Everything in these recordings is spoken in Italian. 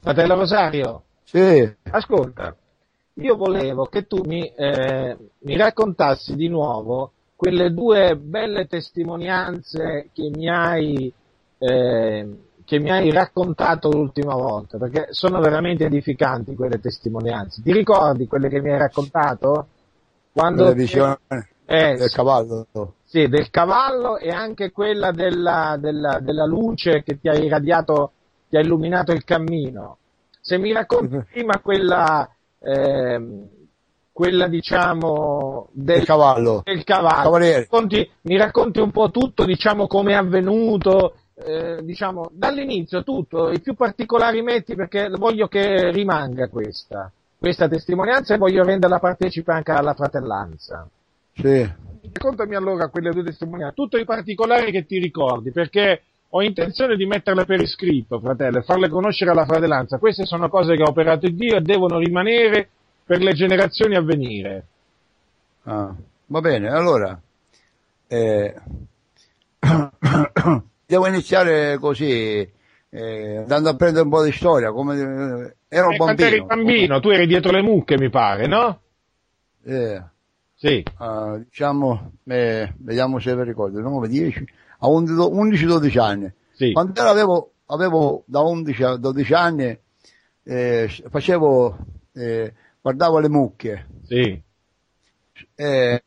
Fratello Rosario, sì. ascolta, io volevo che tu mi, eh, mi raccontassi di nuovo quelle due belle testimonianze che mi hai, eh, che mi hai raccontato l'ultima volta, perché sono veramente edificanti quelle testimonianze. Ti ricordi quelle che mi hai raccontato? Quando La visione eh, del cavallo. Sì, del cavallo e anche quella della, della, della luce che ti ha irradiato, ti ha illuminato il cammino. Se mi racconti prima quella, ehm, quella diciamo del, Del cavallo. del cavallo, Cavaliere. racconti- mi racconti un po' tutto, diciamo come è avvenuto, eh, diciamo dall'inizio tutto, i più particolari metti perché voglio che rimanga questa, questa testimonianza e voglio renderla partecipe anche alla fratellanza. Sì. Raccontami allora quelle due testimonianze, tutti i particolari che ti ricordi, perché ho intenzione di metterle per iscritto, fratello, e farle conoscere alla fratellanza. Queste sono cose che ha operato Dio e devono rimanere per le generazioni a venire. Ah, va bene, allora eh, devo iniziare così, eh, andando a prendere un po' di storia, come eh, ero Eh, quando eri bambino. bambino, tu eri dietro le mucche, mi pare, no? Eh, Sì. ah, diciamo, eh, vediamo se vi ricordo, 9, 10, a 11-12 anni. Sì. Quando ero- avevo, avevo da 11 a 12 anni, eh, facevo, eh, guardavo le mucche, Sì. eh,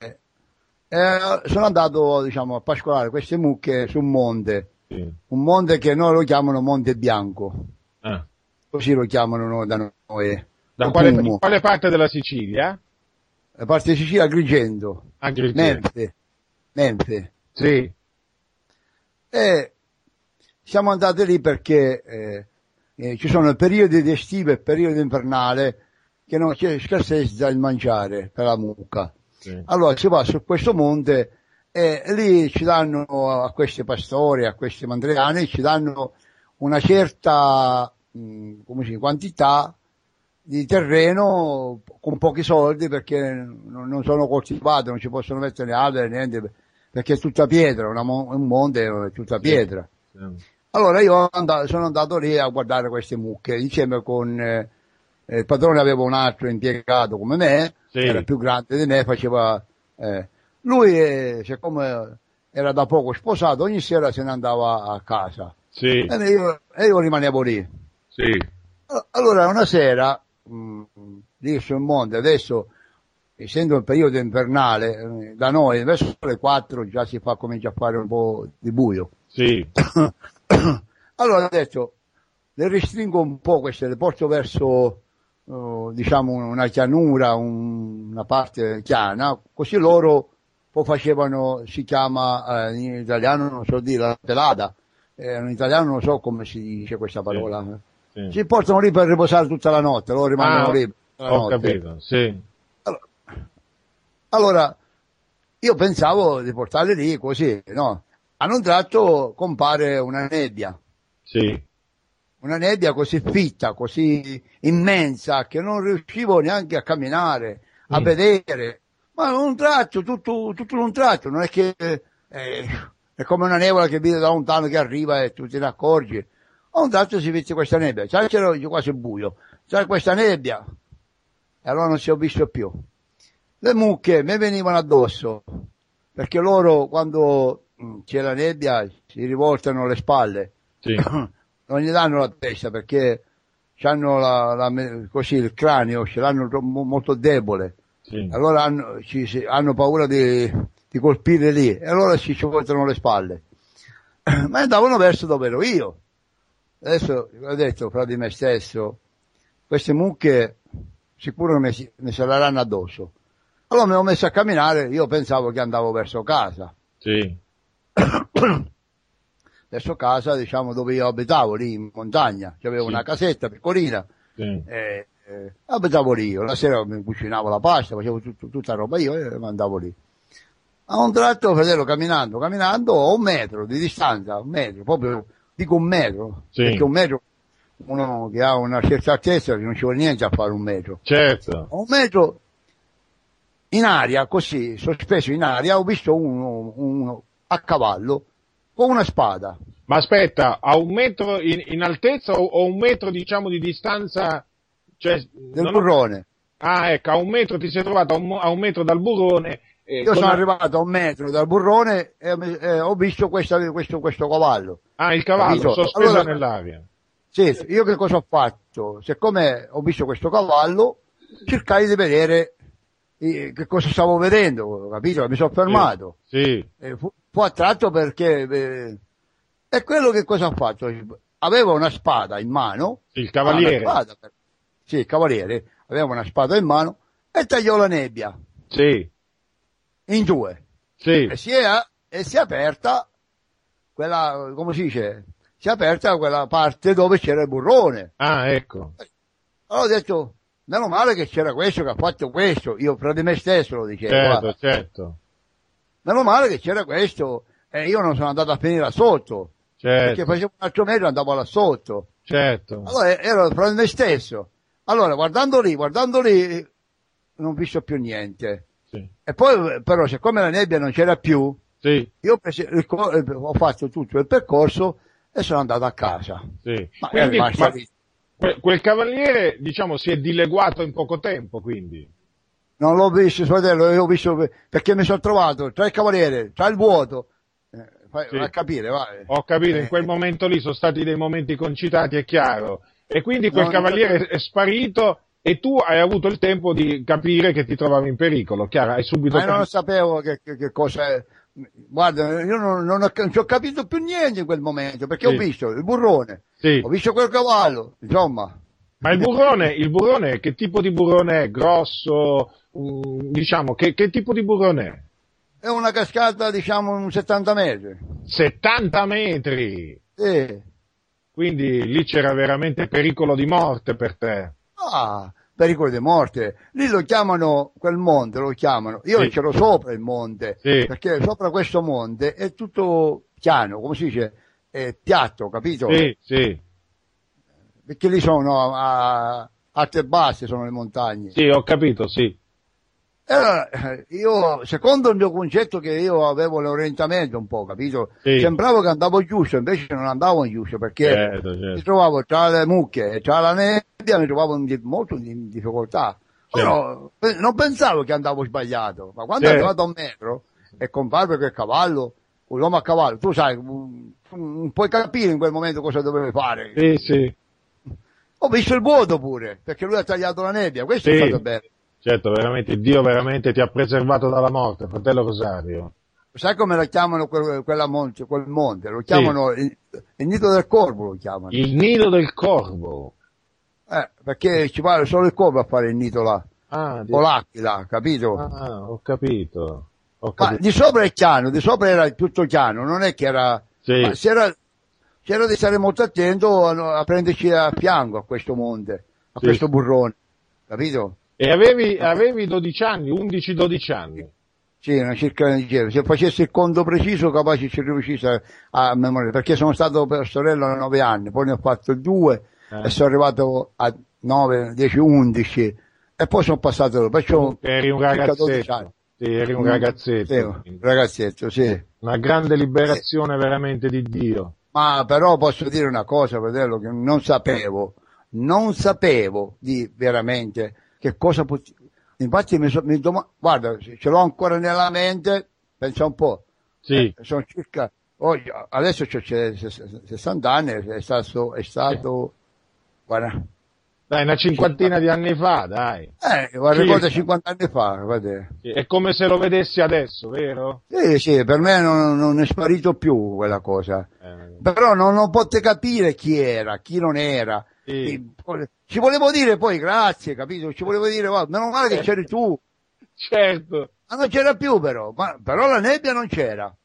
eh, sono andato diciamo, a pascolare queste mucche su un monte, sì. un monte che noi lo chiamano Monte Bianco, Ah. così lo chiamano noi, da noi. Da quale, quale parte della Sicilia? La parte di Sicilia Agrigento, Agrigento. Menfe, Menfe. Sì. E siamo andati lì perché eh, eh, ci sono periodi di estivo e periodi invernale che non c'è scarsezza il mangiare per la mucca. sì. Allora si va su questo monte e lì ci danno a questi pastori, a questi mandriani, ci danno una certa mh, si dice, quantità di terreno con pochi soldi perché non sono coltivate, non ci possono mettere alberi, niente, perché è tutta pietra, mo- un monte è tutta pietra. Allora io and- sono andato lì a guardare queste mucche insieme con eh, il padrone aveva un altro impiegato come me, Sì. era più grande di me, faceva eh, lui eh, siccome era da poco sposato, ogni sera se ne andava a casa Sì. e io, e io rimanevo lì. Sì. Allora una sera mh, lì sul monte, adesso essendo il periodo invernale, eh, da noi verso le 4 già si fa comincia a fare un po' di buio. Sì. allora detto, le restringo un po' queste, le porto verso, eh, diciamo, una chianura, un- una parte chiana, così loro poi facevano, si chiama, eh, in italiano non so dire, la pelata, eh, in italiano non so come si dice questa parola. Sì. Si portano lì per riposare tutta la notte, loro rimangono Ah, lì. Ho notte. capito, sì. Allora, io pensavo di portarli lì così, no? A un tratto compare una nebbia, Sì. una nebbia così fitta, così immensa, che non riuscivo neanche a camminare, a Mm. vedere. Ma un tratto, tutto, tutto un tratto, non è che eh, è come una nevola che vede da lontano che arriva e tu te ne accorgi. A un tratto si vede questa nebbia, c'era quasi buio, c'era questa nebbia, e allora non si è visto più. Le mucche mi venivano addosso, perché loro quando mh, c'è la nebbia si rivoltano le spalle, Sì. non gli danno la testa perché hanno la, la così il cranio, ce l'hanno molto debole, Sì. allora hanno, ci- si- hanno paura di, di colpire lì e allora si ci voltano le spalle. Ma andavano verso dove ero io. Adesso ho detto fra di me stesso, queste mucche sicuro si- mi saranno addosso. Allora mi ho messo a camminare, io pensavo che andavo verso casa. Sì. Verso casa, diciamo, dove io abitavo, lì in montagna. C'avevo Sì. una casetta piccolina, Sì. eh, eh, abitavo lì io. La sera mi cucinavo la pasta, facevo tutto- tutta roba io e andavo lì. A un tratto, fratello, camminando, camminando, a un metro di distanza, un metro, proprio, dico un metro, Sì. perché un metro, uno che ha una certa altezza non ci vuole niente a fare un metro. Certo. Un metro, in aria, così, sospeso in aria, ho visto uno, uno a cavallo, con una spada. Ma aspetta, a un metro in, in altezza o, o, un metro diciamo di distanza? Cioè, del burrone. Ho... Ah, ecco, a un metro ti sei trovato a un, a un metro dal burrone. Eh, Io sono arrivato a un metro dal burrone e eh, ho visto questa, questo, questo, cavallo. Ah, il cavallo, sospeso allora, nell'aria. Sì, io che cosa ho fatto? Siccome ho visto questo cavallo, cercai di vedere che cosa stavo vedendo, capito? Mi sono fermato. Sì. sì. Fu, fu, attratto perché... Eh, e quello che cosa ho fatto? Aveva una spada in mano. Il cavaliere. Spada, sì, il cavaliere. Aveva una spada in mano e tagliò la nebbia. Sì. In due. Sì. E si è, e si è aperta quella, come si dice, si è aperta quella parte dove c'era il burrone. Ah, ecco. Allora ho detto, meno male che c'era questo che ha fatto questo, io fra di me stesso lo dicevo. Certo, guarda. certo. Meno male che c'era questo e io non sono andato a finire là sotto. Certo. Perché facevo un altro metro e andavo là sotto. Certo. Allora ero fra di me stesso. Allora, guardando lì, guardando lì, non ho visto più niente. Sì. E poi, però, siccome la nebbia non c'era più, sì. io ho fatto tutto il percorso e sono andato a casa. Sì. Ma quindi, ma, quel cavaliere, diciamo, si è dileguato in poco tempo, quindi. Non l'ho visto, fratello, io ho visto perché mi sono trovato tra il cavaliere, tra il vuoto. Eh, fai, sì. a capire, vai. Ho capito, in quel momento lì sono stati dei momenti concitati, è chiaro. E quindi quel no, cavaliere è sparito e tu hai avuto il tempo di capire che ti trovavi in pericolo, chiaro? Hai subito Ma non sapevo che, che, che cosa è Guarda, io non, non, ho, non, ho capito più niente in quel momento, perché sì. ho visto il burrone, sì. ho visto quel cavallo, insomma. Ma il burrone, il burrone, che tipo di burrone è? Grosso? Um, diciamo, che, che, tipo di burrone è? È una cascata, diciamo, un 70 metri. 70 metri? Sì. Quindi lì c'era veramente pericolo di morte per te. Ah, pericolo di morte. Lì lo chiamano, quel monte lo chiamano, io sì. c'ero sopra il monte, sì. perché sopra questo monte è tutto piano, come si dice, è piatto, capito? Sì, sì. Perché lì sono a, alte basse, sono le montagne. Sì, ho capito, sì. Allora, io, secondo il mio concetto che io avevo l'orientamento un po', capito? Sì. Sembrava che andavo giusto, invece non andavo giusto perché certo, certo. mi trovavo tra le mucche e tra la nebbia, mi trovavo in, molto in difficoltà. Però certo. non pensavo che andavo sbagliato, ma quando certo. arrivato a un metro e comparve quel cavallo, un uomo a cavallo, tu sai, non puoi capire in quel momento cosa dovevi fare. Sì, sì. Ho visto il vuoto pure, perché lui ha tagliato la nebbia, questo sì. è stato bello. Certo, veramente, Dio veramente ti ha preservato dalla morte, fratello Rosario. Sai come lo chiamano quel, monte, quel monte? Lo chiamano sì. il, il, nido del corvo, lo chiamano. Il nido del corvo? Eh, perché ci vuole solo il corvo a fare il nido là. Ah, di... O l'aquila, capito? Ah, ho capito. Ma di sopra è chiano, di sopra era tutto chiano, non è che era... Sì. c'era, c'era di stare molto attento a, a prenderci a fianco a questo monte, a sì. questo burrone, capito? E avevi, avevi 12 anni, 11-12 anni. Sì, una circa Se facessi il conto preciso, capace ci riuscissi a, a memoriare, perché sono stato per sorella a 9 anni, poi ne ho fatto 2 eh. e sono arrivato a 9, 10, 11 e poi sono passato, perciò eri un ragazzetto. Sì, eri un ragazzetto. Sì, un ragazzetto, sì. Una grande liberazione sì. veramente di Dio. Ma però posso dire una cosa, fratello, che non sapevo, non sapevo di veramente che cosa potevo... Infatti mi, so, mi dom- guarda, ce l'ho ancora nella mente, pensa un po'. Sì. Eh, sono circa, oh, adesso ho 60 anni, è stato, è stato, guarda. Dai, una cinquantina di anni fa, dai. Eh, guarda, ricorda 50 anni fa, guarda. Sì, è come se lo vedessi adesso, vero? Sì, sì, per me non, non è sparito più quella cosa. Eh. Però non, non potete capire chi era, chi non era. Sì. Ci volevo dire poi grazie, capito? Ci volevo dire, guarda, meno male che c'eri tu. Certo. Ma non c'era più però, ma, però la nebbia non c'era.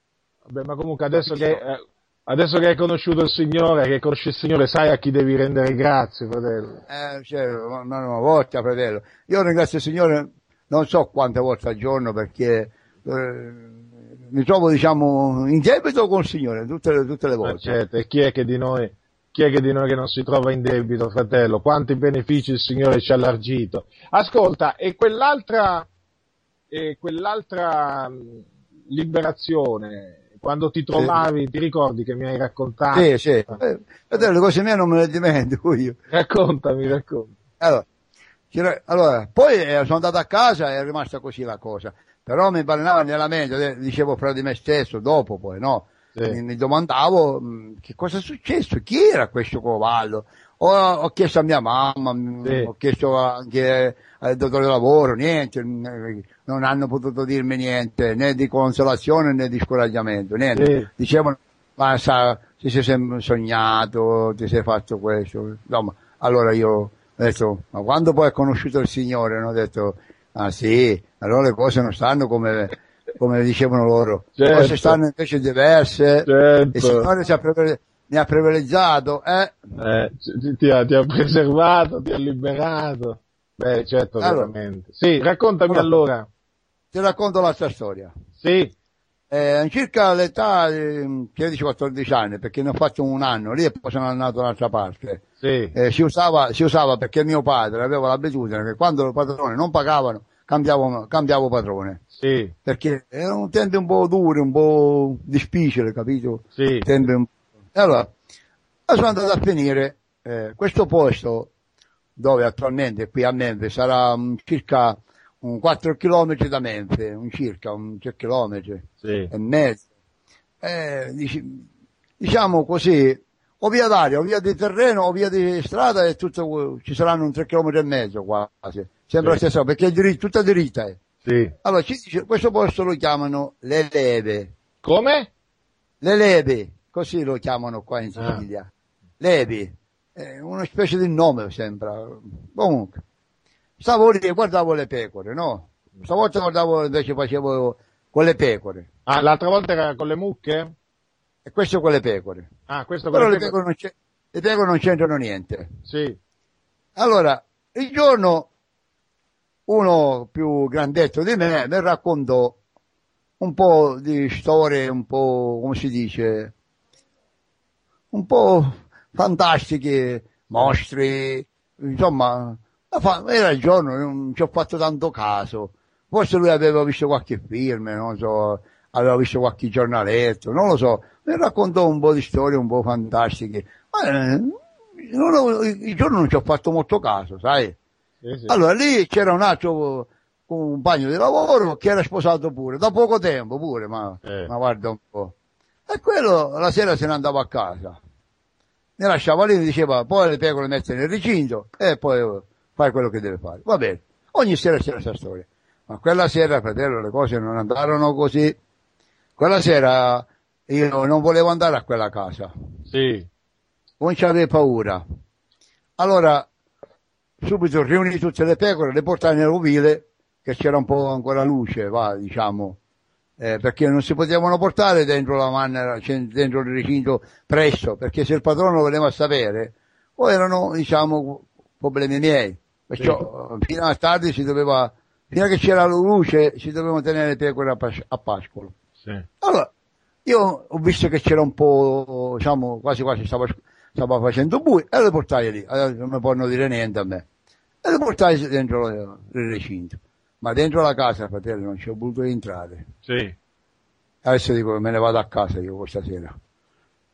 Vabbè, ma comunque adesso che, eh, adesso che hai conosciuto il Signore, che conosci il Signore, sai a chi devi rendere grazie, fratello. Eh, certo, ma una volta, fratello. Io ringrazio il Signore non so quante volte al giorno perché eh, mi trovo, diciamo, in debito con il Signore tutte, tutte le volte. Ma certo, e chi è che di noi chi è che di noi che non si trova in debito, fratello? Quanti benefici il Signore ci ha allargito. Ascolta, e quell'altra, e quell'altra liberazione, quando ti trovavi, sì. ti ricordi che mi hai raccontato? Sì, sì. Eh, le cose mie non me le dimentico io. Raccontami, raccontami. Allora, allora, poi eh, sono andato a casa e è rimasta così la cosa. Però mi balenava nella mente, dicevo fra di me stesso, dopo poi, no? Sì. Mi, mi, domandavo mm, che cosa è successo, chi era questo cavallo? Ho, ho chiesto a mia mamma, mm, sì. ho chiesto anche al dottore di lavoro, niente, mm, non hanno potuto dirmi niente, né di consolazione né di scoraggiamento, niente. Sì. Dicevano, ma sa, ti sei sognato, ti sei fatto questo, insomma, allora io ho detto, ma quando poi ho conosciuto il Signore, hanno detto, ah sì, allora le cose non stanno come, come dicevano loro, certo. le cose certo. stanno invece diverse, certo. il Signore ci ha mi ha privilegiato, eh? eh ti, ti, ha, ti, ha, preservato, ti ha liberato. Beh, certo, allora, veramente. Sì, raccontami allora. allora. Ti racconto la sua storia. Sì. Eh, circa l'età di 13-14 anni, perché ne ho fatto un anno lì e poi sono andato da un'altra parte. Sì. Eh, si, usava, si usava perché mio padre aveva l'abitudine che quando i padroni non pagavano cambiavo, cambiavo padrone. Sì. Perché erano tempi un po' duri, un po' difficili, capito? Sì. Tempi un... Allora, sono andato a finire eh, questo posto dove attualmente qui a Memphis sarà um, circa un 4 km da Memphis, un circa un 3 km sì. e mezzo. Eh, diciamo così, o via d'aria, o via di terreno, o via di strada e tutto, ci saranno un 3 km e mezzo quasi. Sembra sì. la stessa cosa, perché è diritta, tutta dritta. Eh. Sì. Allora, ci questo posto lo chiamano le leve. Come? Le leve, così lo chiamano qua in ah. Sicilia. Ah. Levi è una specie di nome sembra. Comunque, stavo lì e guardavo le pecore, no? Stavolta guardavo invece facevo con le pecore. Ah, l'altra volta era con le mucche? E questo con le pecore. Ah, questo con Però le pecore. Però le pecore non c'entrano niente. Sì. Allora, il giorno uno più grandetto di me mi raccontò un po' di storie, un po', come si dice, un po' fantastiche, mostri, insomma, era il giorno, non ci ho fatto tanto caso. Forse lui aveva visto qualche film, non so, aveva visto qualche giornaletto, non lo so. Mi raccontò un po' di storie un po' fantastiche. Ma eh, non, il giorno non ci ho fatto molto caso, sai? Sì, sì. Allora lì c'era un altro compagno di lavoro che era sposato pure, da poco tempo pure, ma, eh. ma guarda un po'. E quello la sera se ne andava a casa mi lasciava lì e mi diceva poi le pecore messe nel recinto e poi eh, fai quello che deve fare. Va bene, ogni sera c'era questa storia. Ma quella sera, fratello, le cose non andarono così. Quella sera io non volevo andare a quella casa. Sì. Cominciai avere paura. Allora, subito riunì tutte le pecore, le portai nell'ovile, che c'era un po' ancora luce, va, diciamo, eh, perché non si potevano portare dentro la manna, dentro il recinto presto, perché se il padrone lo voleva sapere, o erano, diciamo, problemi miei. Perciò sì. fino a tardi si doveva, fino a che c'era la luce, si dovevano tenere le pecore a, pas- a pascolo. Sì. Allora, io ho visto che c'era un po', diciamo, quasi quasi stava, stava facendo buio, e le portai lì, non mi possono dire niente a me. E le portai dentro il recinto ma dentro la casa, fratello, non ci ho voluto entrare. Sì. Adesso dico, me ne vado a casa io questa sera.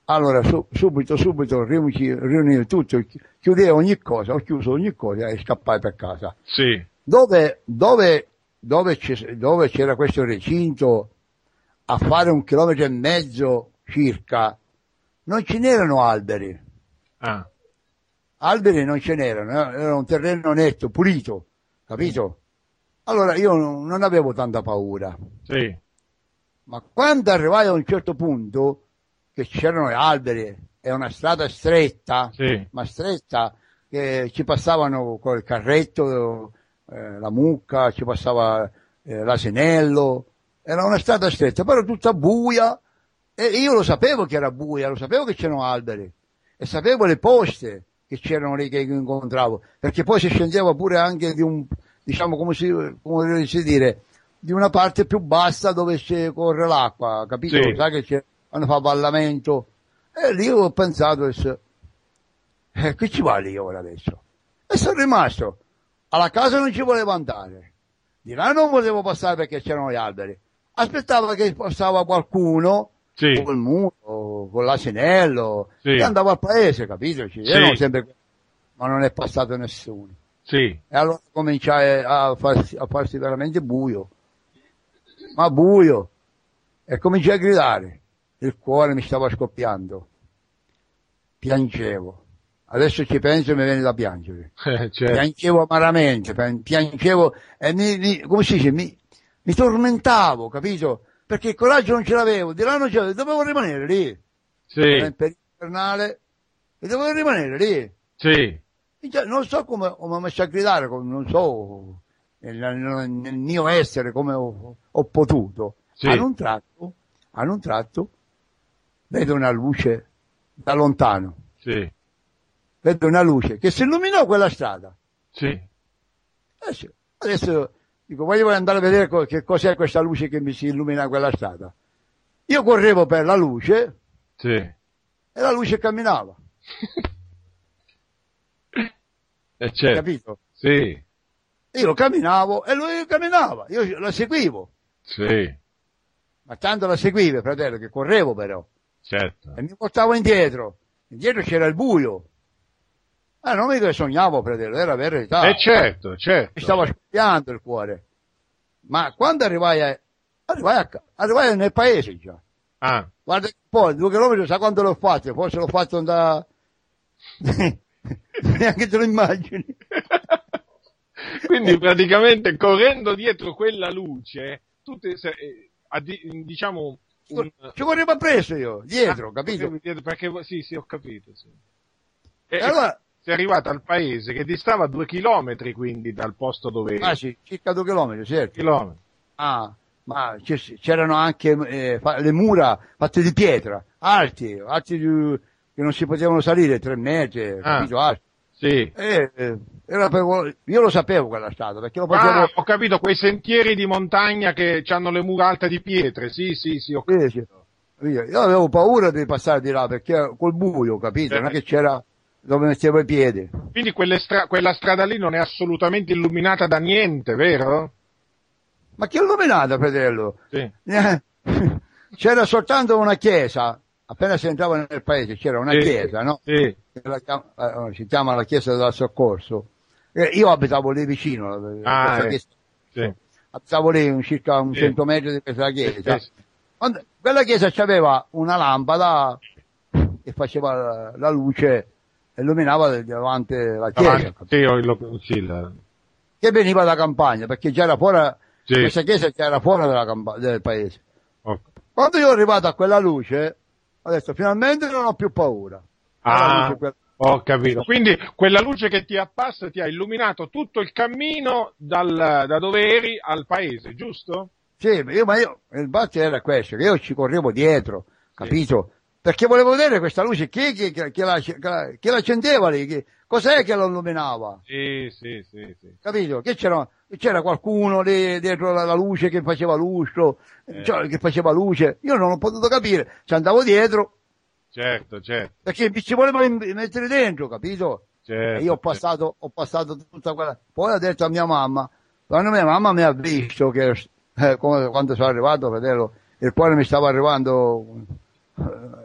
Allora, su, subito, subito, riunivo tutto, chiudevo ogni cosa, ho chiuso ogni cosa e scappai per casa. Sì. Dove, dove, dove, dove c'era questo recinto, a fare un chilometro e mezzo circa, non ce n'erano alberi. Ah. Alberi non ce n'erano, eh, era un terreno netto, pulito, capito? Allora io non avevo tanta paura. Sì. Ma quando arrivai a un certo punto, che c'erano gli alberi e una strada stretta, sì. ma stretta, che ci passavano col carretto, eh, la mucca, ci passava eh, l'asinello, era una strada stretta, però tutta buia, e io lo sapevo che era buia, lo sapevo che c'erano alberi, e sapevo le poste che c'erano lì che incontravo, perché poi si scendeva pure anche di un, diciamo come si, come si dire, di una parte più bassa dove si corre l'acqua, capito? Sì. Sai che c'è, quando fa ballamento. E lì ho pensato, eh, che ci va lì ora adesso? E sono rimasto. Alla casa non ci volevo andare. Di là non volevo passare perché c'erano gli alberi. Aspettavo che passava qualcuno sì. col muro, con l'asinello, Sì. e andavo al paese, capito? Sì. sempre- ma non è passato nessuno. Sì. E allora cominciai a farsi, a farsi veramente buio, ma buio, e cominciai a gridare, il cuore mi stava scoppiando, piangevo. Adesso ci penso e mi viene da piangere. Eh, certo. Piangevo amaramente, pian- piangevo e mi, mi- come si dice, mi, mi tormentavo, capito? Perché il coraggio non ce l'avevo, di là non ce l'avevo, dovevo rimanere lì. Era Sì. in periodo invernale e dovevo rimanere lì. Sì. Non so come ho messo a gridare, come- non so nel, nel- nel mio essere come ho, ho potuto. Sì. Ad un tratto, ad un tratto, vedo una luce da lontano, Sì. vedo una luce che si illuminò quella strada. Sì. Adesso, adesso dico, voglio andare a vedere co- che cos'è questa luce che mi si illumina quella strada. Io correvo per la luce Sì. e la luce camminava, Eh, certo. capito? Sì. Io camminavo e lui camminava, io la seguivo. Sì. Ma tanto la seguivo, fratello, che correvo però. Certo. E mi portavo indietro. Indietro c'era il buio. Ah, non mica sognavo, fratello, era verità. Eh, certo, certo. Mi stava scoppiando il cuore. Ma quando arrivai, a, arrivai, a arrivai nel paese già. Ah, Guarda un po', due chilometri, sa quando l'ho fatto? Forse l'ho fatto da... Neanche te lo immagini. Quindi praticamente correndo dietro quella luce, tu ti sei, eh, diciamo, un, Ci correvo appresso io, dietro, Ah, capito? dietro, perché, sì, sì, ho capito. Sì. E E, allora, sei arrivato al paese che distava due chilometri quindi dal posto dove ah sì, circa due chilometri, certo. Chilometri. Ah, ma c'erano anche eh, le mura fatte di pietra, alti, alti di- che non si potevano salire, tre metri, Ah. capito? Alti. Sì. E, eh, era per- io lo sapevo quella strada, perché lo facevo... Ah, ho capito, quei sentieri di montagna che hanno le mura alte di pietre. Sì, sì, sì, ho Sì, sì. Io, avevo paura di passare di là, perché col buio, capito? Eh. Non è che c'era dove mettevo i piedi. Quindi stra- quella strada lì non è assolutamente illuminata da niente, vero? Ma che illuminata, fratello? Sì. Eh, C'era soltanto una chiesa, appena si entrava nel paese c'era una Sì. chiesa, no? Sì. eh, si chiama la chiesa del soccorso. Eh, io abitavo lì vicino, eh, Ah, eh. Sì. abitavo lì circa un Sì. cento metri di questa chiesa. Quando- quella chiesa aveva una lampada che faceva la, luce e illuminava davanti la chiesa, Avanti. Sì, ho il- sì, la- che veniva da campagna, perché già era fuori, Sì. questa chiesa già era fuori campa- del paese. ho- Quando io sono arrivato a quella luce, detto finalmente non ho più paura. Ah, quella- ho capito. Quindi quella luce che ti è apparsa ti ha illuminato tutto il cammino dal- da dove eri al paese, giusto? Sì, io, ma io, il batte era questo, che io ci correvo dietro, capito? Perché volevo vedere questa luce, chi, chi, chi, chi la, chi la- chi la accendeva lì, chi- cos'è che la illuminava, Sì, sì, sì, sì. capito? Che c'era, c'era qualcuno lì dietro la, la luce che faceva lustro, Eh. cioè, che faceva luce, io non ho potuto capire, ci andavo dietro, Certo, certo, perché mi ci volevano mettere dentro, capito? certo. E io ho passato, ho passato tutta quella, poi ho detto a mia mamma, quando mia mamma mi ha visto che, eh, quando sono arrivato, fratello, il cuore mi stava arrivando,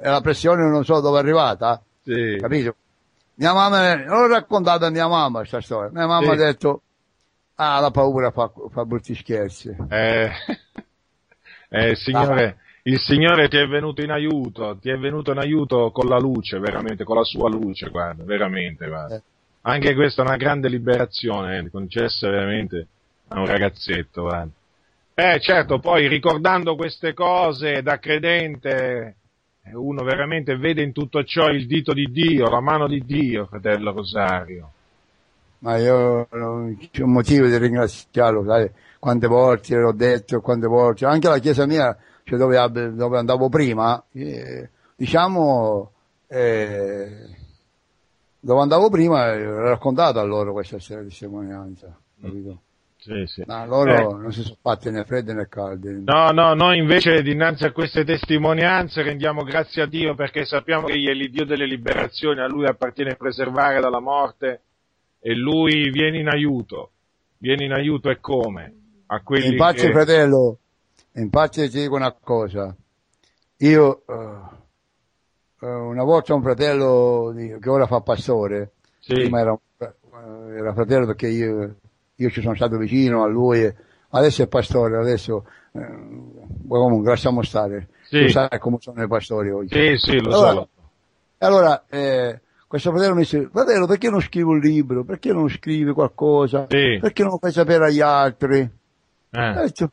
e la pressione non so dove è arrivata, Sì. capito? Mia mamma, l'ho raccontata a mia mamma questa storia, mia mamma Sì. ha detto, ah, la paura fa, fa brutti scherzi. Eh, eh, signore, il Signore ti è venuto in aiuto, ti è venuto in aiuto con la luce, veramente, con la sua luce, guarda, veramente, guarda. Eh. Anche questa è una grande liberazione, eh, concessa veramente a un ragazzetto, guarda. Eh, certo, poi ricordando queste cose da credente, uno veramente vede in tutto ciò il dito di Dio, la mano di Dio, fratello Rosario. Ma io c'è un motivo di ringraziarlo, sai, quante volte l'ho detto, quante volte, anche la chiesa mia, cioè dove, dove andavo prima, eh, diciamo, eh, dove andavo prima, eh, ho raccontato a loro questa testimonianza, capito? Sì, sì. Ma loro Eh. non si sono fatti né freddi né caldi. No, no, noi invece dinanzi a queste testimonianze rendiamo grazie a Dio perché sappiamo che è l'Iddio delle liberazioni, a Lui appartiene preservare dalla morte e Lui viene in aiuto. Viene in aiuto e come? A quelli Infatti, che... fratello, infatti ti dico una cosa, io uh, una volta un fratello che ora fa pastore, sì. prima era, era, fratello perché io, io, ci sono stato vicino a lui, adesso è pastore, adesso eh, comunque lasciamo stare, sì. tu sai come sono i pastori oggi. Sì, sì, lo allora, so. Allora, eh, questo fratello mi dice, fratello perché non scrivi un libro? Perché non scrivi qualcosa? Sì. Perché non lo fai sapere agli altri? Eh. Detto,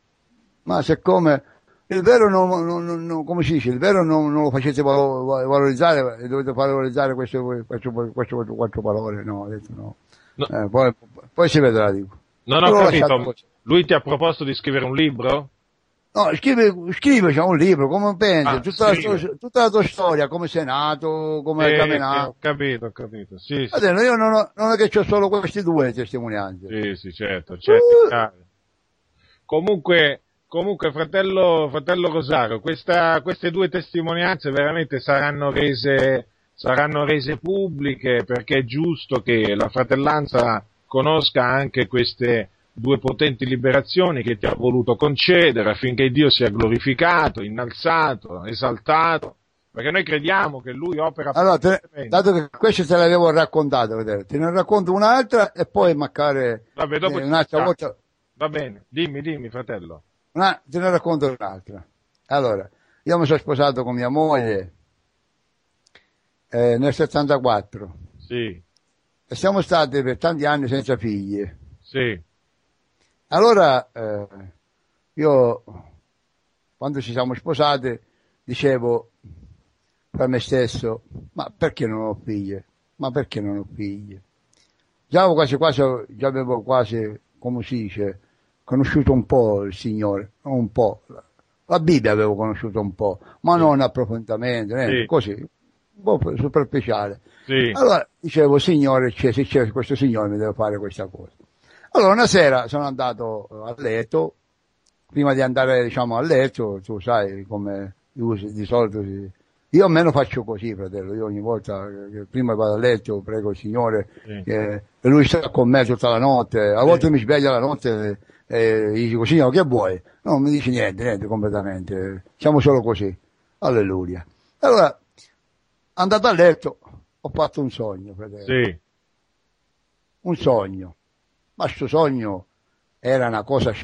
ma siccome il vero non, non, non, come si dice, il vero non, non lo facete valorizzare, dovete valorizzare queste, queste, queste quattro parole, no, ho detto no. No. Eh, poi, poi, si vedrà, dico. Non ho capito, lui ti ha proposto di scrivere un libro? No, scrive, scrive un libro, come pensi, ah, tutta, la tua, tutta, la tua, storia, come sei nato, come hai camminato. Ho capito, ho capito, sì. sì. Adesso, io non, ho, non, è che ho solo questi due testimonianze. Sì, sì, certo, certo. Uh. Comunque, comunque, fratello, fratello Rosario, questa, queste due testimonianze veramente saranno rese, saranno rese pubbliche perché è giusto che la fratellanza conosca anche queste due potenti liberazioni che ti ha voluto concedere affinché Dio sia glorificato, innalzato, esaltato, perché noi crediamo che Lui opera allora, te, dato che questo te l'avevo raccontato, vedete, te ne racconto un'altra e poi magari Vabbè, dopo eh, un'altra volta... Va bene, dimmi, dimmi fratello. Una, te ne racconto un'altra. Allora, io mi sono sposato con mia moglie eh, nel 74. Sì. E siamo stati per tanti anni senza figli. Sì. Allora, eh, io, quando ci siamo sposati, dicevo per me stesso, ma perché non ho figlie? Ma perché non ho figlie? Già avevo quasi quasi, già avevo quasi, come si dice, conosciuto un po' il Signore, un po'. La Bibbia avevo conosciuto un po', ma non approfondimento, eh, sì. così, un po' superficiale. Sì. Allora dicevo, Signore, c'è, se c'è questo Signore mi deve fare questa cosa. Allora una sera sono andato a letto, prima di andare diciamo a letto, tu sai come di solito si... io almeno faccio così fratello, io ogni volta che prima vado a letto prego il Signore sì. che lui sta con me tutta la notte, a volte sì. mi sveglia la notte e gli dico Signore che vuoi? No, non mi dice niente, niente completamente, siamo solo così, alleluia. Allora, andato a letto, ho fatto un sogno fratello. Sì. Un sogno ma questo sogno era una cosa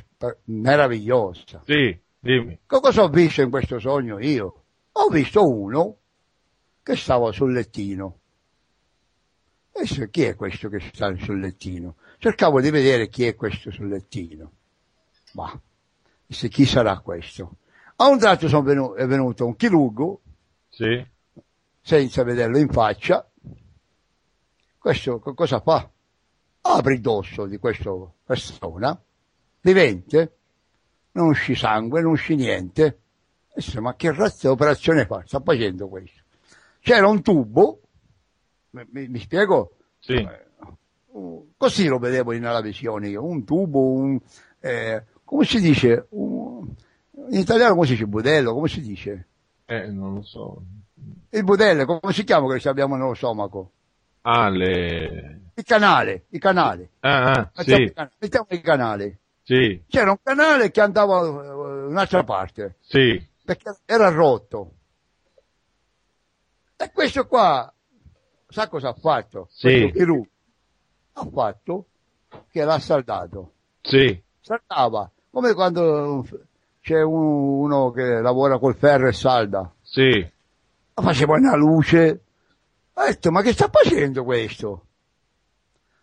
meravigliosa. Sì, dimmi. Cosa ho visto in questo sogno io? Ho visto uno che stava sul lettino. E se, chi è questo che sta sul lettino? Cercavo di vedere chi è questo sul lettino. Ma, se chi sarà questo? A un tratto venuto, è venuto un chirurgo, sì. Senza vederlo in faccia. Questo cosa fa? apri il dorso di questa persona, vivente, non usci sangue, non usci niente. Adesso, ma che razza di operazione fa? Sta facendo questo. C'era un tubo, mi, mi spiego? Sì. Eh, così lo vedevo nella visione io, un tubo, un, eh, come si dice? Un, in italiano come si dice budello? Come si dice? Eh, non lo so. Il budello, come si chiama che abbiamo nello stomaco? Ah, le... Il canale, il canale. Ah, ah sì. Mettiamo il canale. Sì. C'era un canale che andava uh, un'altra parte. Sì. Perché era rotto. E questo qua, sa cosa ha fatto? Sì. Questo ha fatto che l'ha saldato. Sì. Saldava. Come quando c'è uno che lavora col ferro e salda. Sì. Faceva una luce, ho detto, ma che sta facendo questo?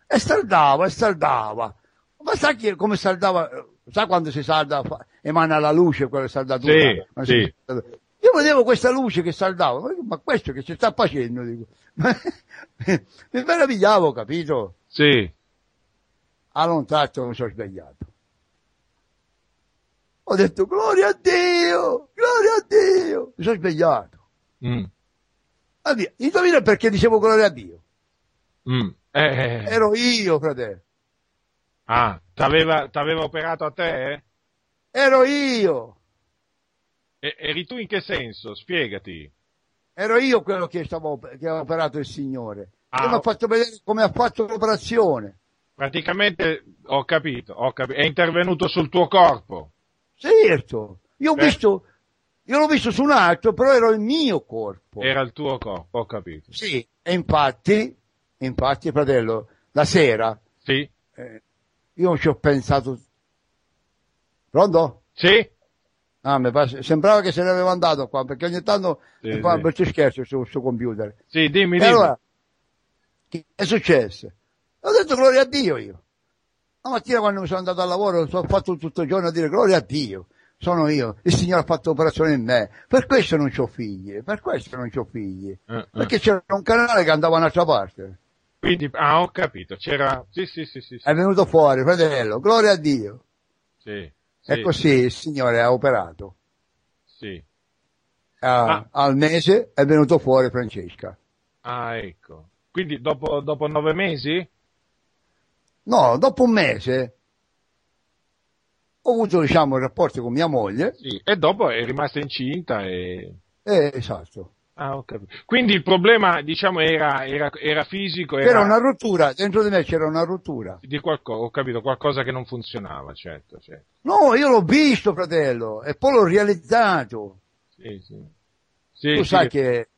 E saldava, e saldava. Ma sa chi, come saldava? Sa quando si salda, emana la luce quella saldatura? Sì, sì. Io vedevo questa luce che saldava, ma questo che si sta facendo? Dico. mi meravigliavo, capito? Sì. A un tratto mi sono svegliato. Ho detto, gloria a Dio, gloria a Dio. Mi sono svegliato. Mm. Addio. Indovina perché dicevo gloria a Dio. Mm. Eh. Ero io, fratello. Ah, t'aveva, t'aveva operato a te? Ero io. E, eri tu in che senso? Spiegati. Ero io quello che, stavo, che ha operato il Signore. Ah, e mi ha fatto vedere come ha fatto l'operazione. Praticamente ho capito, ho capito, è intervenuto sul tuo corpo. Certo, io ho eh. visto io l'ho visto su un altro, però era il mio corpo. Era il tuo corpo, ho capito. Sì, e infatti, infatti, fratello, la sera, Sì? eh, io ci ho pensato... Pronto? Sì? Ah, mi pare- sembrava che se ne aveva andato qua, perché ogni tanto Sì, mi fa sì. un brutto scherzo sul suo computer. Sì, dimmi, E dimmi. allora, che è successo? Ho detto gloria a Dio io. La mattina quando mi sono andato al lavoro ho fatto tutto il giorno a dire gloria a Dio. Sono io, il Signore ha fatto operazione in me. Per questo non ho figli, per questo non ho figli. Eh, eh. Perché c'era un canale che andava un'altra parte. Quindi, ah, ho capito, c'era... Sì, sì, sì, sì. È venuto fuori, fratello, gloria a Dio. Sì, E sì, così il Signore ha operato. sì. Ah, Ah. Al mese è venuto fuori Francesca. Ah, ecco. Quindi dopo, dopo nove mesi? No, dopo un mese ho avuto, diciamo, rapporti con mia moglie. Sì. E dopo è rimasta incinta e... Eh, esatto. Ah, capito. Quindi il problema, diciamo, era, era, era fisico, era C'era una rottura, dentro di me c'era una rottura. di qualcosa, ho capito, qualcosa che non funzionava, certo, certo. No, io l'ho visto, fratello, e poi l'ho realizzato. Sì, sì. Sì, tu, sì. sai che,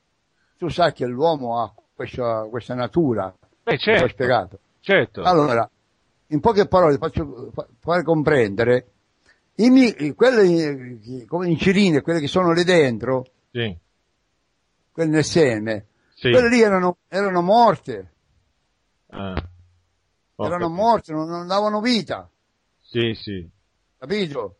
tu sai che l'uomo ha questa, questa natura, Beh, l'ho certo, spiegato. certo. Allora, in poche parole faccio fa- fare comprendere, i quelle come insuline, quelle che sono lì dentro, Sì, quelle nel seme, sì. quelle lì erano, erano morte, Ah. Erano morte, non, non davano vita, Sì, sì, capito?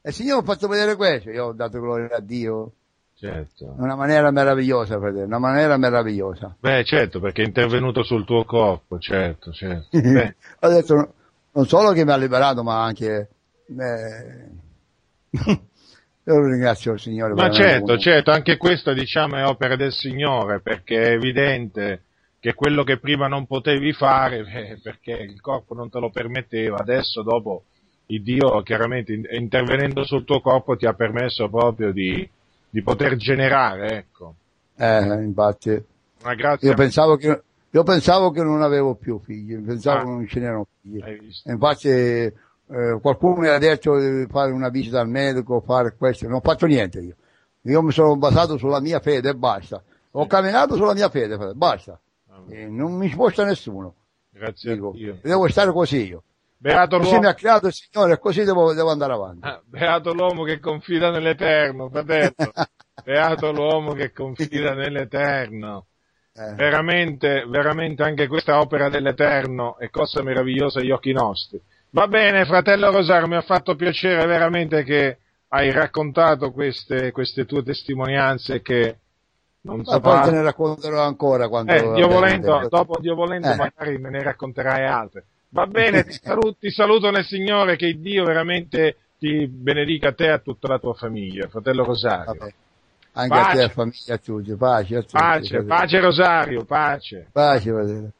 E il Signore ha fatto vedere questo, io ho dato gloria a Dio, certo. in una maniera meravigliosa, fratello, una maniera meravigliosa. Beh, certo, perché è intervenuto sul tuo corpo, certo, certo. Beh, ho detto, non solo che mi ha liberato, ma anche, eh, io ringrazio il Signore. ma certo, certo, anche questo diciamo è opera del Signore, perché è evidente che quello che prima non potevi fare, eh, perché il corpo non te lo permetteva, adesso dopo il Dio chiaramente in- intervenendo sul tuo corpo ti ha permesso proprio di, di poter generare, ecco. Eh, infatti, Una grazia. io pensavo che, io pensavo che non avevo più figli, pensavo Ah. che non ce n'erano figli. Infatti, eh, qualcuno mi ha detto di fare una visita al medico, fare questo, non fatto niente io. Io mi sono basato sulla mia fede e basta. Ho camminato sulla mia fede, basta. E non mi sposta nessuno. Grazie Dico, a Dio. devo stare così io. Beato Così l'uomo, mi ha creato il Signore e così devo, devo andare avanti. ah, beato l'uomo che confida nell'Eterno, fratello. Beato l'uomo che confida nell'Eterno. Eh, Veramente, veramente anche questa opera dell'Eterno è cosa meravigliosa agli occhi nostri. Va bene, fratello Rosario, mi ha fatto piacere veramente che hai raccontato queste, queste tue testimonianze che non ma so poi te ne racconterò ancora quando... Eh, Dio volendo, dopo Dio volendo Eh. magari me ne racconterai altre. Va bene, ti saluto, ti saluto nel Signore, che Dio veramente ti benedica a te e a tutta la tua famiglia, fratello Rosario. vabbè. Anche a te, Pace. a famiglia, a tutti. Pace, a tutti. Pace, pace Rosario, pace. Pace, fratello.